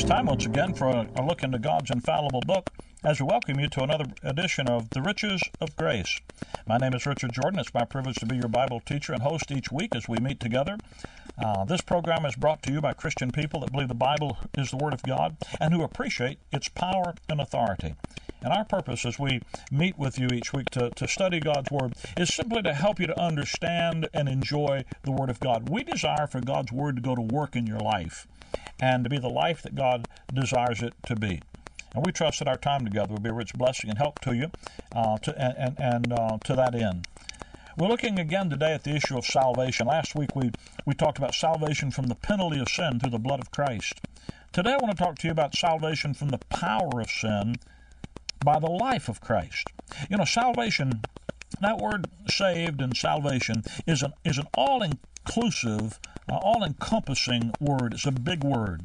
It's time once again for a, a look into God's infallible book as we welcome you to another edition of The Riches of Grace. My name is Richard Jordan. It's my privilege to be your Bible teacher and host each week as we meet together. Uh, this program is brought to you by Christian people that believe the Bible is the Word of God and who appreciate its power and authority. And our purpose as we meet with you each week to, to study God's Word is simply to help you to understand and enjoy the Word of God. We desire for God's Word to go to work in your life and to be the life that God desires it to be. And we trust that our time together will be a rich blessing and help to you uh, to, and, and uh, to that end. We're looking again today at the issue of salvation. Last week we, we talked about salvation from the penalty of sin through the blood of Christ. Today I want to talk to you about salvation from the power of sin by the life of Christ. You know, salvation, that word saved and salvation is an, is an all inclusive all encompassing word. It's a big word.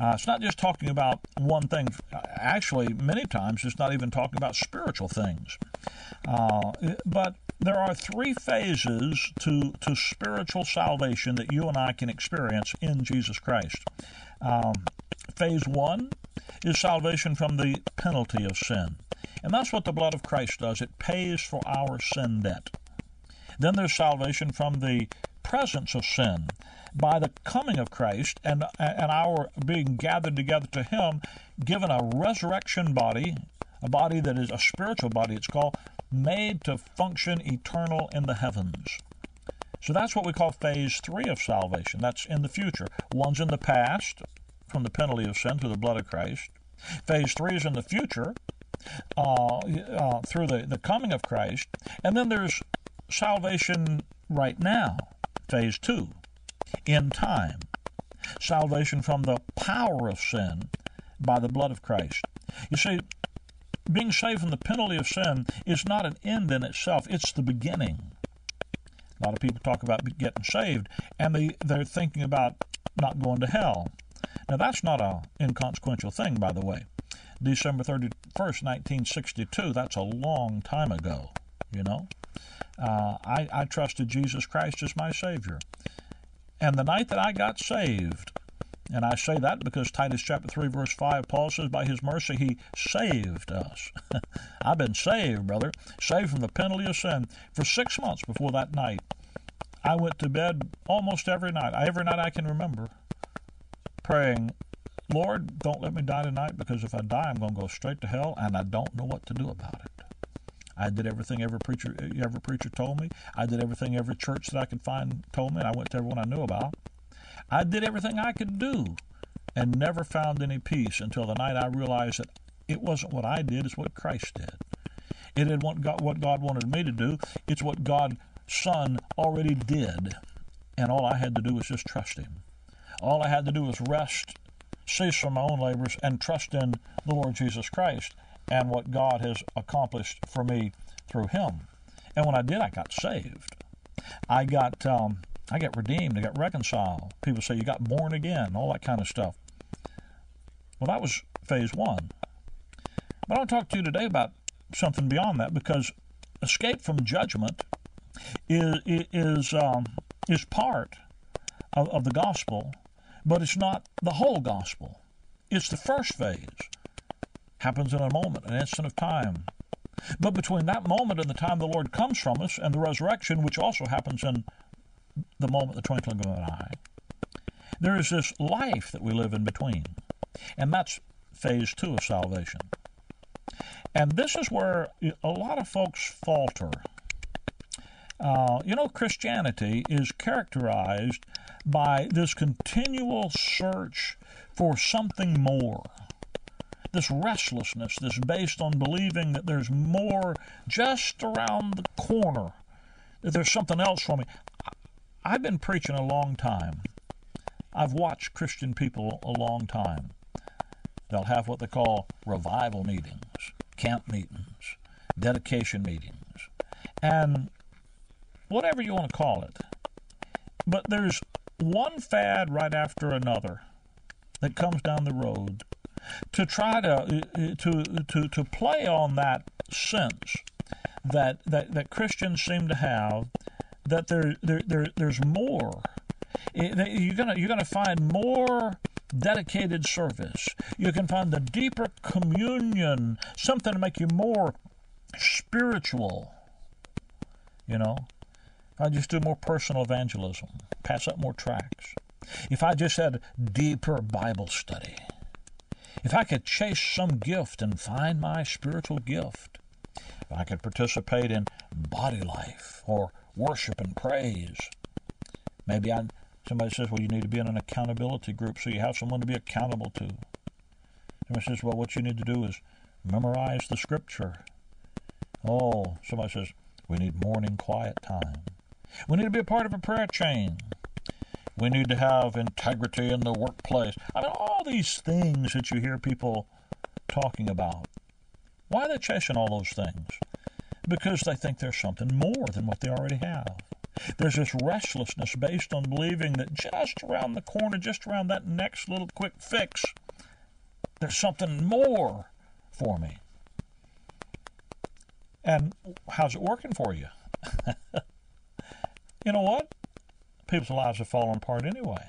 Uh, it's not just talking about one thing. Actually, many times it's not even talking about spiritual things. Uh, but there are three phases to, to spiritual salvation that you and I can experience in Jesus Christ. Um, phase one is salvation from the penalty of sin. And that's what the blood of Christ does. It pays for our sin debt. Then there's salvation from the presence of sin by the coming of Christ and, and our being gathered together to Him, given a resurrection body, a body that is a spiritual body, it's called, made to function eternal in the heavens. So that's what we call phase three of salvation. That's in the future. One's in the past, from the penalty of sin through the blood of Christ. Phase three is in the future, uh, uh, through the, the coming of Christ. And then there's salvation right now, phase two in time. Salvation from the power of sin by the blood of Christ. You see, being saved from the penalty of sin is not an end in itself, it's the beginning. A lot of people talk about getting saved, and they, they're thinking about not going to hell. Now, that's not an inconsequential thing, by the way. December 31st, 1962, that's a long time ago, you know. Uh, I, I trusted Jesus Christ as my Savior. And the night that I got saved, and I say that because Titus chapter 3, verse 5, Paul says, By his mercy he saved us. I've been saved, brother, saved from the penalty of sin for six months before that night. I went to bed almost every night, every night I can remember, praying, Lord, don't let me die tonight because if I die, I'm going to go straight to hell and I don't know what to do about it. I did everything every preacher every preacher told me. I did everything every church that I could find told me, I went to everyone I knew about. I did everything I could do and never found any peace until the night I realized that it wasn't what I did, it's what Christ did. It had what God, what God wanted me to do, it's what God's Son already did. And all I had to do was just trust Him. All I had to do was rest, cease from my own labors, and trust in the Lord Jesus Christ and what God has accomplished for me through Him. And when I did, I got saved. I got um, I got redeemed. I got reconciled. People say you got born again, all that kind of stuff. Well, that was phase one. But I'll talk to you today about something beyond that because escape from judgment is is um, is part of, of the gospel, but it's not the whole gospel. It's the first phase happens in a moment, an instant of time. But between that moment and the time the Lord comes from us and the resurrection, which also happens in the moment, the twinkling of an eye, there is this life that we live in between. And that's phase two of salvation. And this is where a lot of folks falter. Uh, you know, Christianity is characterized by this continual search for something more this restlessness that's based on believing that there's more just around the corner, that there's something else for me. I've been preaching a long time. I've watched Christian people a long time. They'll have what they call revival meetings, camp meetings, dedication meetings, and whatever you want to call it. But there's one fad right after another that comes down the road to try to uh, to to to play on that sense that that, that Christians seem to have that there, there, there there's more. You're gonna you're gonna find more dedicated service. You can find the deeper communion, something to make you more spiritual. You know, I just do more personal evangelism, pass up more tracts. If I just had deeper Bible study, if I could chase some gift and find my spiritual gift, if I could participate in body life or worship and praise, maybe I somebody says, well, you need to be in an accountability group so you have someone to be accountable to. Somebody says, well, what you need to do is memorize the scripture. Oh, somebody says, we need morning quiet time. We need to be a part of a prayer chain. We need to have integrity in the workplace. I mean, all these things that you hear people talking about. Why are they chasing all those things? Because they think there's something more than what they already have. There's this restlessness based on believing that just around the corner, just around that next little quick fix, there's something more for me. And how's it working for you? you know what? People's lives have fallen apart anyway.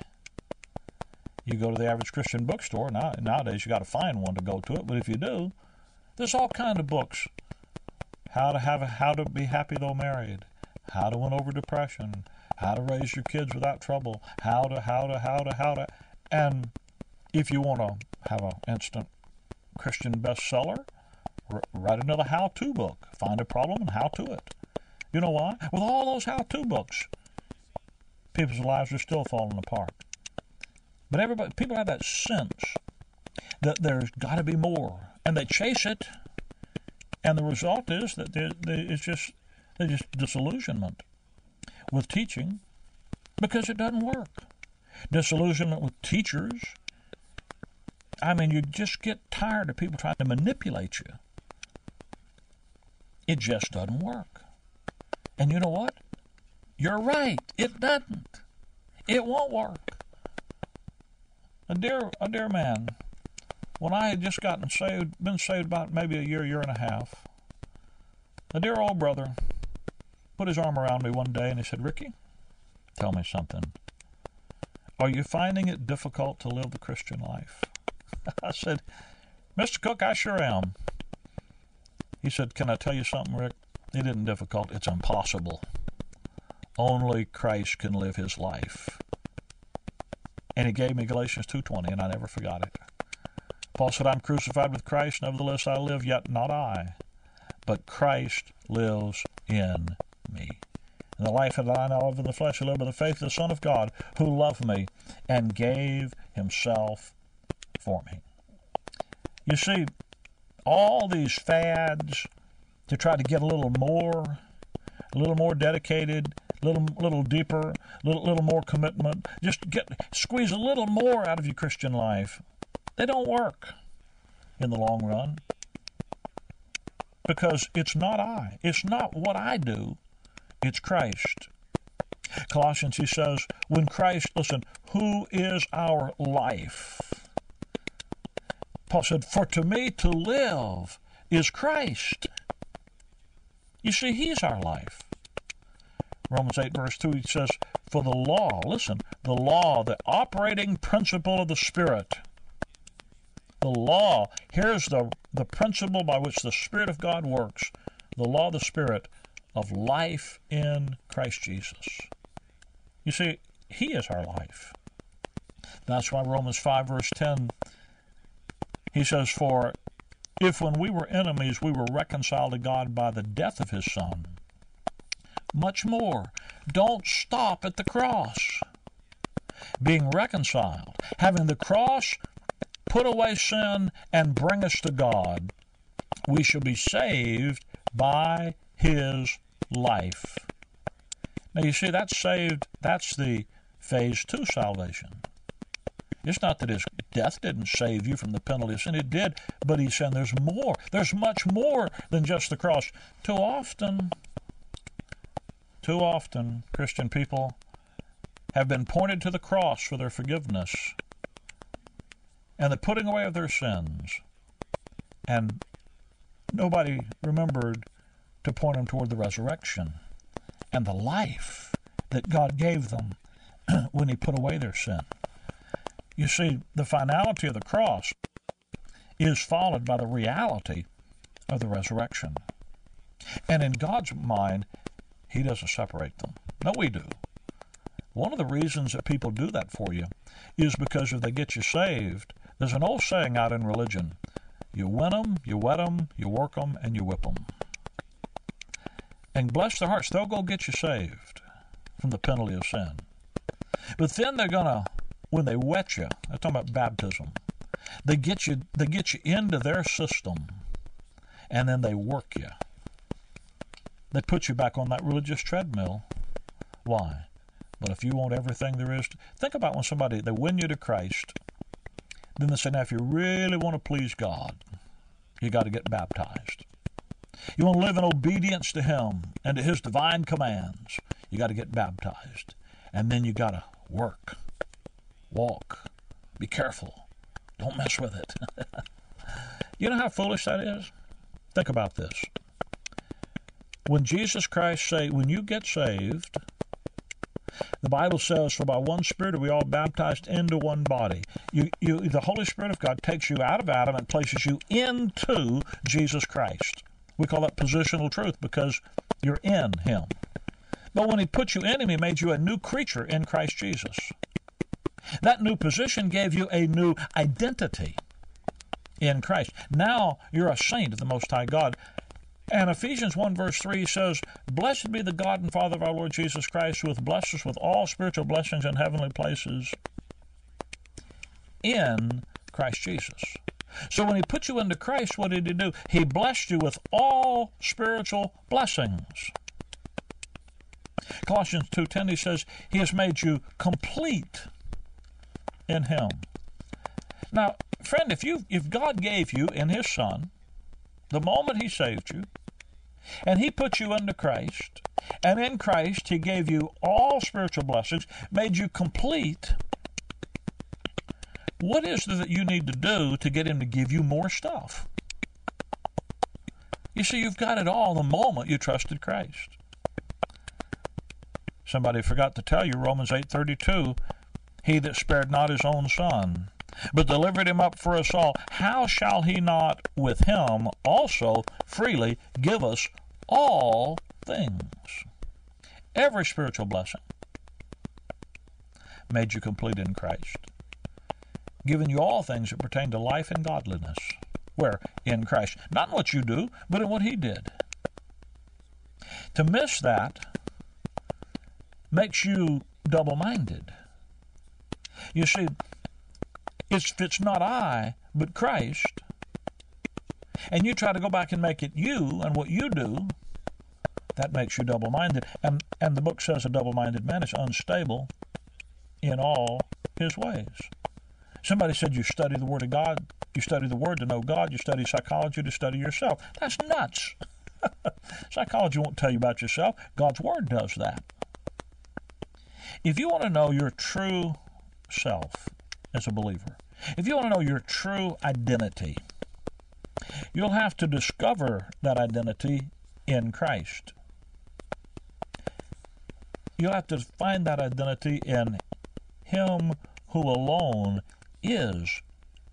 You go to the average Christian bookstore now. Nowadays, you got to find one to go to it, but if you do, there's all kind of books. How to have a, how to be happy though married, how to win over depression, how to raise your kids without trouble, how to how to how to how to, and if you want to have an instant Christian bestseller, write another how-to book. Find a problem and how to it. You know why? With all those how-to books, people's lives are still falling apart. But everybody, people have that sense that there's got to be more, and they chase it, and the result is that they, they, it's just it's just disillusionment with teaching because it doesn't work. Disillusionment with teachers. I mean, you just get tired of people trying to manipulate you. It just doesn't work. And you know what? You're right. It doesn't. It won't work. A dear, a dear man, when I had just gotten saved, been saved about maybe a year, year and a half, a dear old brother put his arm around me one day and he said, Ricky, tell me something. Are you finding it difficult to live the Christian life? I said, Mr. Cook, I sure am. He said, Can I tell you something, Rick? It isn't difficult, it's impossible. Only Christ can live his life. And he gave me Galatians 2.20, and I never forgot it. Paul said, I'm crucified with Christ, nevertheless I live, yet not I, but Christ lives in me. And the life that I now live in the flesh, I live by the faith of the Son of God, who loved me and gave himself for me. You see, all these fads to try to get a little more, a little more dedicated, little little deeper, little little more commitment. Just get squeeze a little more out of your Christian life. They don't work in the long run because it's not I. It's not what I do. It's Christ. Colossians, he says, when Christ, listen, who is our life? Paul said, For to me to live is Christ. You see, he's our life. Romans 8, verse 2, he says, For the law, listen, the law, the operating principle of the Spirit, the law, here's the, the principle by which the Spirit of God works, the law of the Spirit of life in Christ Jesus. You see, He is our life. That's why Romans 5, verse 10, he says, For if when we were enemies we were reconciled to God by the death of His Son, much more. Don't stop at the cross. Being reconciled, having the cross put away sin and bring us to God, we shall be saved by his life. Now you see, that's saved, that's the phase two salvation. It's not that his death didn't save you from the penalty of sin, it did, but he's saying there's more. There's much more than just the cross. Too often, too often, Christian people have been pointed to the cross for their forgiveness and the putting away of their sins. And nobody remembered to point them toward the resurrection and the life that God gave them when He put away their sin. You see, the finality of the cross is followed by the reality of the resurrection. And in God's mind, He doesn't separate them. No, we do. One of the reasons that people do that for you is because if they get you saved, there's an old saying out in religion you win them, you wet them, you work them, and you whip them. And bless their hearts, they'll go get you saved from the penalty of sin. But then they're going to when they wet you, I'm talking about baptism, they get you they get you into their system and then they work you. They put you back on that religious treadmill. Why? But if you want everything there is, to, think about when somebody they win you to Christ, then they say, now if you really want to please God, you got to get baptized. You want to live in obedience to Him and to His divine commands, you got to get baptized, and then you got to work. Walk. Be careful. Don't mess with it. you know how foolish that is? Think about this. When Jesus Christ say, when you get saved, the Bible says, "For by one Spirit are we all baptized into one body." You, you, the Holy Spirit of God takes you out of Adam and places you into Jesus Christ. We call that positional truth because you're in Him. But when He put you in Him, He made you a new creature in Christ Jesus. That new position gave you a new identity in Christ. Now you're a saint of the Most High God. And Ephesians 1 verse 3 says, Blessed be the God and Father of our Lord Jesus Christ, who hath blessed us with all spiritual blessings in heavenly places in Christ Jesus. So when he put you into Christ, what did he do? He blessed you with all spiritual blessings. Colossians 2.10 he says, He has made you complete in him. Now, friend, if you if God gave you in his son the moment he saved you and he put you into Christ and in Christ he gave you all spiritual blessings, made you complete, what is it that you need to do to get him to give you more stuff? You see, you've got it all the moment you trusted Christ. Somebody forgot to tell you Romans 8:32 he that spared not his own son, but delivered him up for us all, how shall he not with him also freely give us all things? Every spiritual blessing made you complete in Christ, given you all things that pertain to life and godliness. Where? In Christ. Not in what you do, but in what he did. To miss that makes you double minded. You see, it's, it's not I, but Christ, and you try to go back and make it you and what you do, that makes you double minded. And, and the book says a double minded man is unstable in all his ways. Somebody said you study the Word of God, you study the Word to know God, you study psychology to study yourself. That's nuts. psychology won't tell you about yourself, God's Word does that. If you want to know your true self as a believer, if you want to know your true identity, you'll have to discover that identity in Christ. You'll have to find that identity in Him who alone is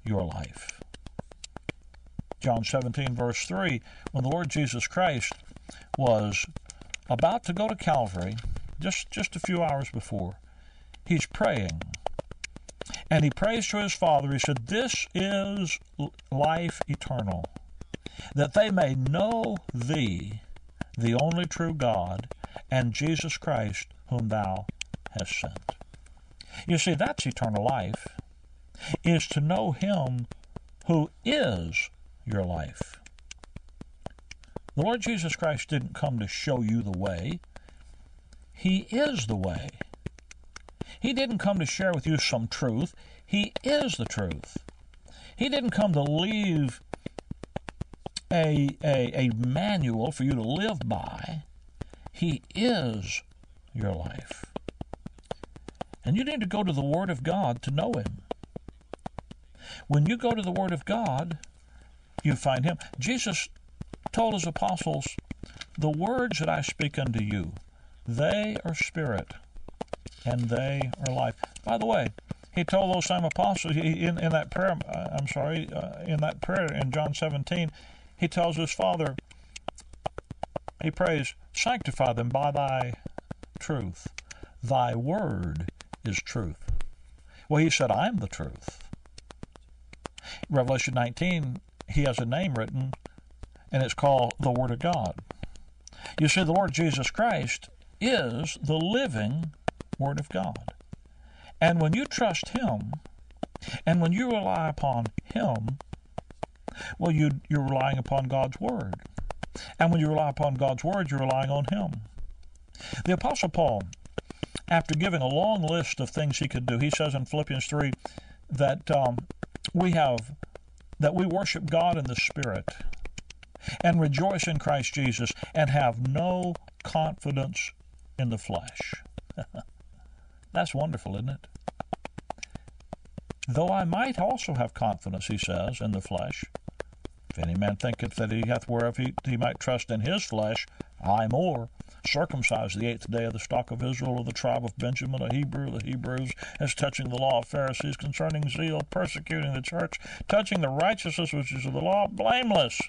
your life. John 17, verse 3, when the Lord Jesus Christ was about to go to Calvary, just, just a few hours before, he's praying and he prays to his Father. He said, This is life eternal, that they may know thee, the only true God, and Jesus Christ, whom thou hast sent. You see, that's eternal life, is to know him who is your life. The Lord Jesus Christ didn't come to show you the way. He is the way. He didn't come to share with you some truth. He is the truth. He didn't come to leave a, a, a manual for you to live by. He is your life. And you need to go to the Word of God to know Him. When you go to the Word of God, you find Him. Jesus told His apostles, The words that I speak unto you, they are spirit and they are life. By the way, he told those same apostles in, in that prayer, uh, I'm sorry, uh, in that prayer in John 17, he tells his Father, he prays, Sanctify them by thy truth. Thy word is truth. Well, he said, I'm the truth. Revelation 19, he has a name written, and it's called the Word of God. You see, the Lord Jesus Christ is the living Word of God. And when you trust Him, and when you rely upon Him, well, you, you're relying upon God's Word. And when you rely upon God's Word, you're relying on Him. The Apostle Paul, after giving a long list of things he could do, he says in Philippians 3 that um, we have, that we worship God in the Spirit and rejoice in Christ Jesus and have no confidence in the flesh. That's wonderful, isn't it? Though I might also have confidence, he says, in the flesh. If any man thinketh that he hath whereof he, he might trust in his flesh, I more. Circumcised the eighth day of the stock of Israel, of the tribe of Benjamin, a Hebrew, the Hebrews, as touching the law of Pharisees, concerning zeal, persecuting the church, touching the righteousness which is of the law, blameless.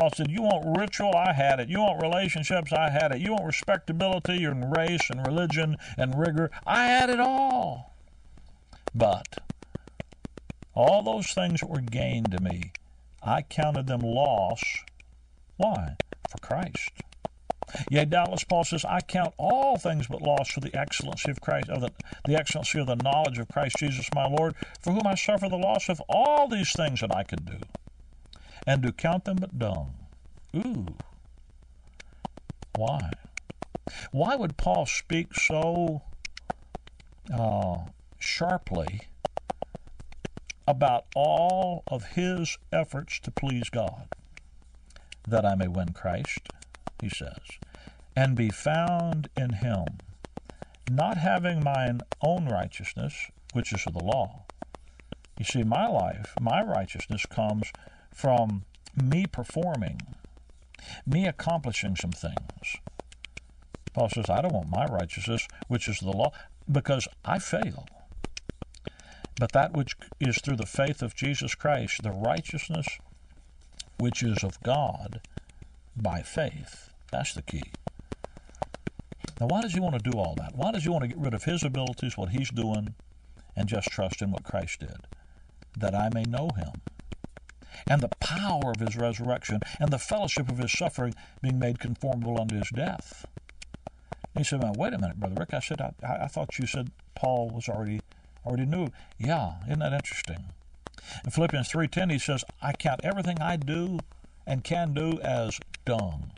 Paul said, You want ritual? I had it. You want relationships? I had it. You want respectability and race and religion and rigor? I had it all. But all those things that were gained to me, I counted them loss. Why? For Christ. Yea, doubtless Paul says, I count all things but loss for the excellency of Christ, of the, the excellency of the knowledge of Christ Jesus my Lord, for whom I suffer the loss of all these things that I could do, and to count them but dung. Ooh. Why? Why would Paul speak so uh, sharply about all of his efforts to please God, that I may win Christ, he says, and be found in him, not having mine own righteousness, which is of the law. You see, my life, my righteousness comes from me performing, me accomplishing some things. Paul says, I don't want my righteousness, which is the law, because I fail. But that which is through the faith of Jesus Christ, the righteousness which is of God by faith. That's the key. Now, why does he want to do all that? Why does he want to get rid of his abilities, what he's doing, and just trust in what Christ did? That I may know him. And the power of his resurrection and the fellowship of his suffering being made conformable unto his death. And he said, well, wait a minute, Brother Rick. I said, I, I thought you said Paul was already already knew. Yeah, isn't that interesting? In Philippians 3:10 he says, "I count everything I do and can do as dung,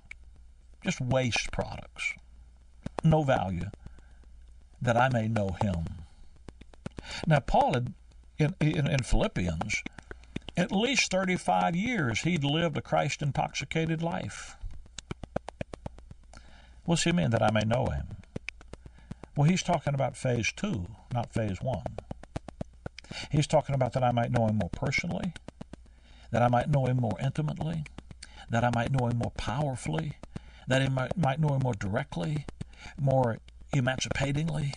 just waste products, no value, that I may know him." Now Paul had in, in, in Philippians at least 35 years he'd lived a Christ intoxicated life. What's he mean that I may know him? Well, he's talking about phase two, not phase one. He's talking about that I might know him more personally, that I might know him more intimately, that I might know him more powerfully, that I might, might know him more directly, more emancipatingly,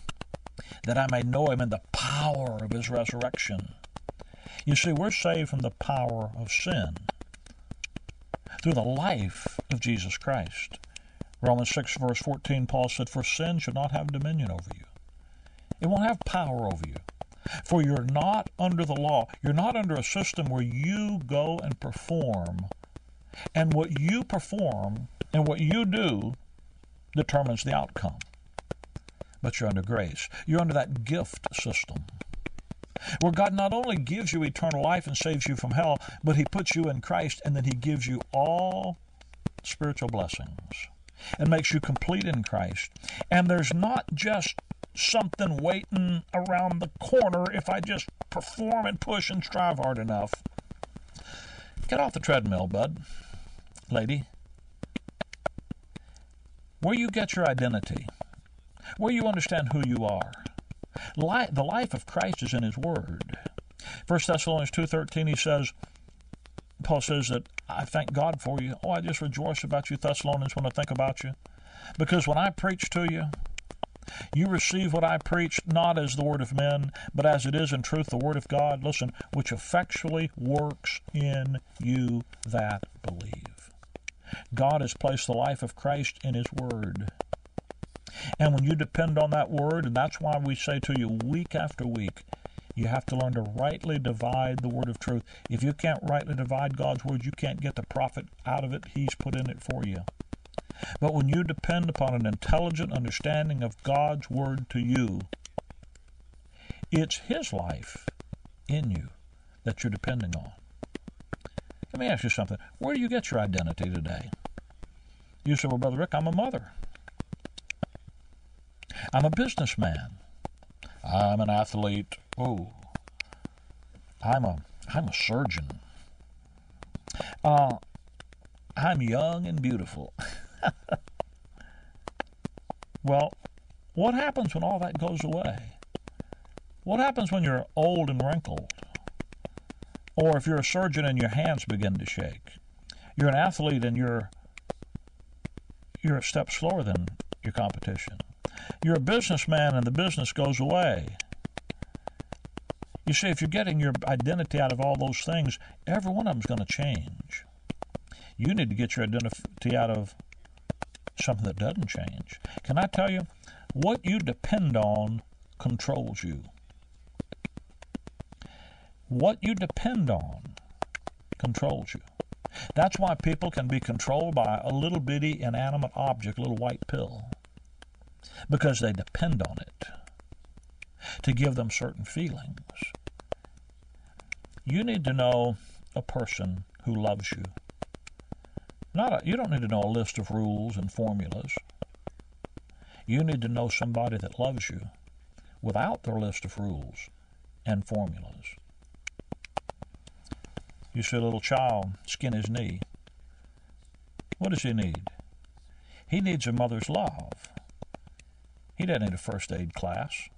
that I may know him in the power of his resurrection. You see, we're saved from the power of sin through the life of Jesus Christ. Romans 6, verse 14, Paul said, For sin should not have dominion over you. It won't have power over you. For you're not under the law. You're not under a system where you go and perform. And what you perform and what you do determines the outcome. But you're under grace. You're under that gift system. Where God not only gives you eternal life and saves you from hell, but He puts you in Christ and then He gives you all spiritual blessings and makes you complete in Christ. And there's not just something waiting around the corner if I just perform and push and strive hard enough. Get off the treadmill, bud. Lady. Where you get your identity, where you understand who you are. The life of Christ is in His Word. 1 Thessalonians 2.13, he says, Paul says that I thank God for you. Oh, I just rejoice about you, Thessalonians, when I think about you. Because when I preach to you, you receive what I preach not as the word of men, but as it is in truth the word of God, listen, which effectually works in you that believe. God has placed the life of Christ in His Word. And when you depend on that Word, and that's why we say to you week after week, you have to learn to rightly divide the word of truth. If you can't rightly divide God's word, you can't get the profit out of it He's put in it for you. But when you depend upon an intelligent understanding of God's word to you, it's His life in you that you're depending on. Let me ask you something. Where do you get your identity today? You say, Well, Brother Rick, I'm a mother. I'm a businessman. I'm an athlete. Oh, I'm a I'm a surgeon. Uh, I'm young and beautiful. well, what happens when all that goes away? What happens when you're old and wrinkled? Or if you're a surgeon and your hands begin to shake? You're an athlete and you're you're a step slower than your competition. You're a businessman and the business goes away. You see, if you're getting your identity out of all those things, every one of them's going to change. You need to get your identity out of something that doesn't change. Can I tell you, what you depend on controls you. What you depend on controls you. That's why people can be controlled by a little bitty inanimate object, a little white pill, because they depend on it to give them certain feelings. You need to know a person who loves you. Not a, you don't need to know a list of rules and formulas. You need to know somebody that loves you without their list of rules and formulas. You see a little child skin his knee. What does he need? He needs a mother's love. He doesn't need a first aid class.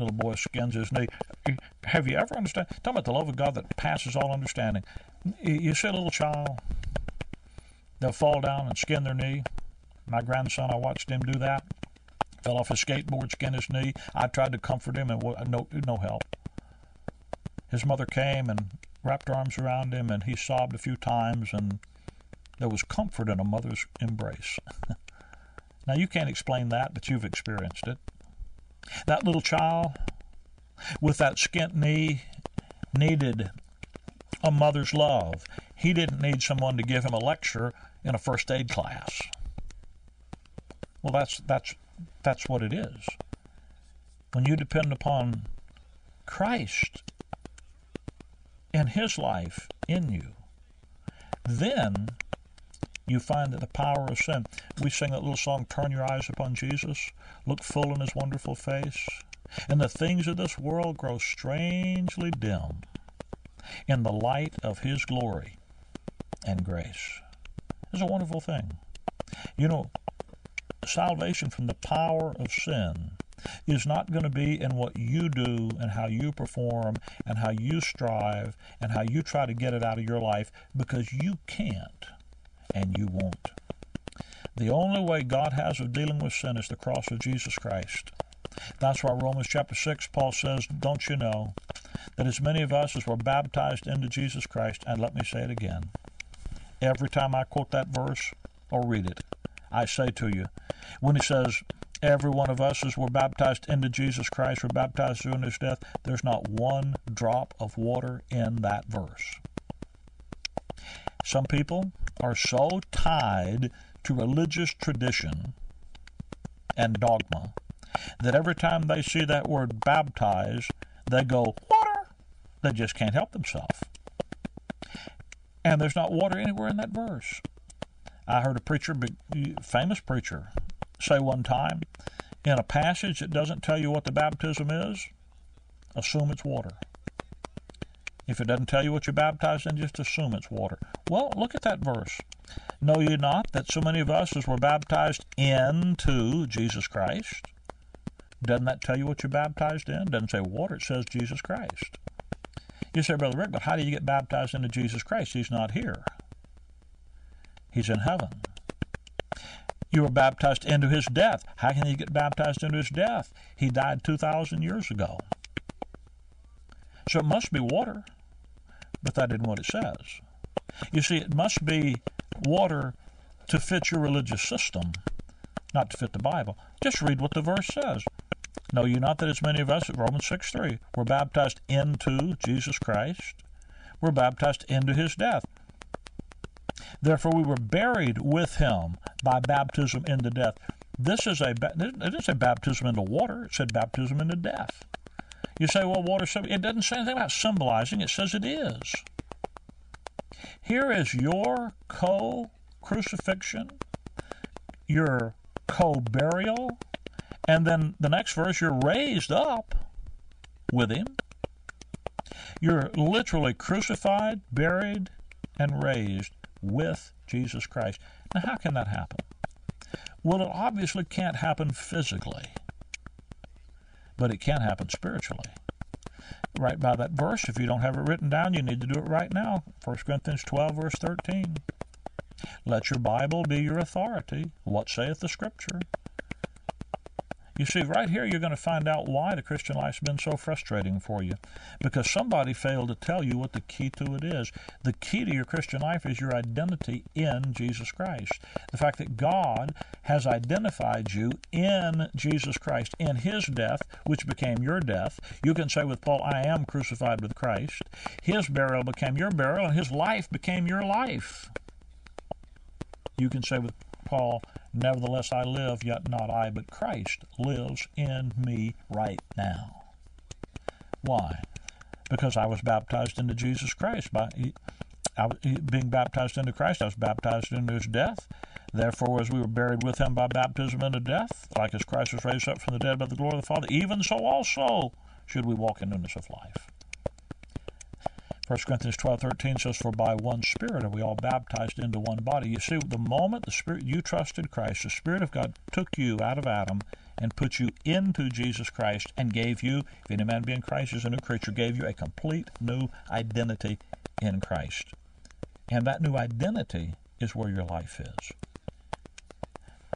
Little boy skins his knee. Have you ever understand? Talking about the love of God that passes all understanding. You see a little child, they'll fall down and skin their knee. My grandson, I watched him do that. Fell off a skateboard, skinned his knee. I tried to comfort him, and no, no help. His mother came and wrapped her arms around him, and he sobbed a few times, and there was comfort in a mother's embrace. now, you can't explain that, but you've experienced it. That little child with that skint knee needed a mother's love. He didn't need someone to give him a lecture in a first aid class. Well, that's that's that's what it is. When you depend upon Christ and His life in you, then you find that the power of sin. We sing that little song, Turn Your Eyes Upon Jesus, look full in His wonderful face, and the things of this world grow strangely dim in the light of His glory and grace. It's a wonderful thing. You know, salvation from the power of sin is not going to be in what you do and how you perform and how you strive and how you try to get it out of your life because you can't and you won't. The only way God has of dealing with sin is the cross of Jesus Christ. That's why Romans chapter 6, Paul says, Don't you know that as many of us as were baptized into Jesus Christ, and let me say it again, every time I quote that verse or read it, I say to you, when he says, Every one of us as were baptized into Jesus Christ, were baptized through his death, there's not one drop of water in that verse. Some people are so tied to religious tradition and dogma that every time they see that word baptize, they go, water. They just can't help themselves. And there's not water anywhere in that verse. I heard a preacher, famous preacher, say one time, in a passage that doesn't tell you what the baptism is, assume it's water. If it doesn't tell you what you're baptized in, just assume it's water. Well, look at that verse. Know ye not that so many of us as were baptized into Jesus Christ? Doesn't that tell you what you're baptized in? Doesn't say water, it says Jesus Christ. You say, Brother Rick, but how do you get baptized into Jesus Christ? He's not here. He's in heaven. You were baptized into his death. How can you get baptized into his death? He died 2,000 years ago. So it must be water, but that isn't what it says. You see, it must be water to fit your religious system, not to fit the Bible. Just read what the verse says. Know you not that as many of us, Romans 6 3, were baptized into Jesus Christ? We're baptized into his death. Therefore, we were buried with him by baptism into death. This is a, it didn't say baptism into water, it said baptism into death. You say, well, water, it doesn't say anything about symbolizing, it says it is. Here is your co crucifixion, your co burial, and then the next verse, you're raised up with him. You're literally crucified, buried, and raised with Jesus Christ. Now, how can that happen? Well, it obviously can't happen physically, but it can happen spiritually. Right by that verse, if you don't have it written down, you need to do it right now. 1 Corinthians 12, verse 13. Let your Bible be your authority. What saith the Scripture? You see, right here, you're going to find out why the Christian life's been so frustrating for you. Because somebody failed to tell you what the key to it is. The key to your Christian life is your identity in Jesus Christ. The fact that God has identified you in Jesus Christ, in His death, which became your death. You can say with Paul, I am crucified with Christ. His burial became your burial, and His life became your life. You can say with Paul, Nevertheless, I live, yet not I, but Christ lives in me right now. Why? Because I was baptized into Jesus Christ. By being baptized into Christ, I was baptized into his death. Therefore, as we were buried with him by baptism into death, like as Christ was raised up from the dead by the glory of the Father, even so also should we walk in newness of life. 1 Corinthians 12, 13 says, For by one Spirit are we all baptized into one body. You see, the moment the Spirit you trusted Christ, the Spirit of God took you out of Adam and put you into Jesus Christ and gave you, if any man be in Christ is a new creature, gave you a complete new identity in Christ. And that new identity is where your life is.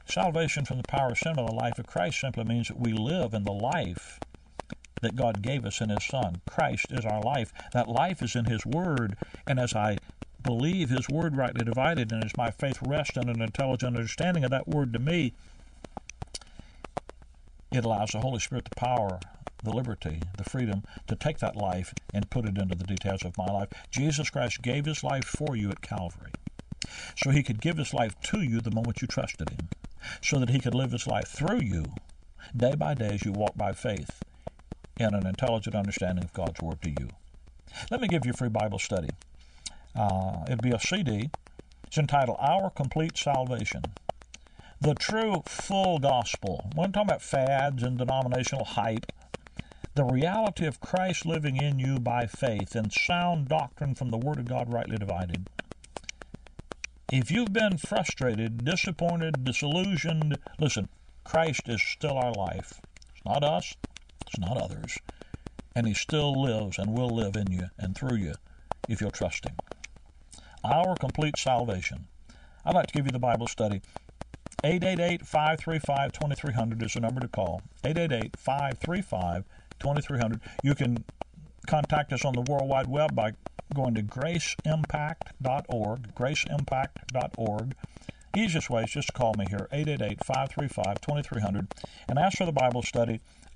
Salvation from the power of sin or the life of Christ simply means that we live in the life that God gave us in His Son. Christ is our life. That life is in His Word. And as I believe His Word rightly divided, and as my faith rests on an intelligent understanding of that Word to me, it allows the Holy Spirit the power, the liberty, the freedom to take that life and put it into the details of my life. Jesus Christ gave His life for you at Calvary. So He could give His life to you the moment you trusted Him. So that He could live His life through you day by day as you walk by faith and an intelligent understanding of God's Word to you. Let me give you a free Bible study. Uh, it'd be a CD. It's entitled Our Complete Salvation. The true full gospel. We're talking about fads and denominational hype. The reality of Christ living in you by faith and sound doctrine from the Word of God rightly divided. If you've been frustrated, disappointed, disillusioned, listen, Christ is still our life. It's not us, not others. And He still lives and will live in you and through you if you'll trust Him. Our complete salvation. I'd like to give you the Bible study. 888 535 2300 is the number to call. 888 535 2300. You can contact us on the World Wide Web by going to graceimpact.org. Graceimpact.org. Easiest way is just call me here, 888 535 2300, and ask for the Bible study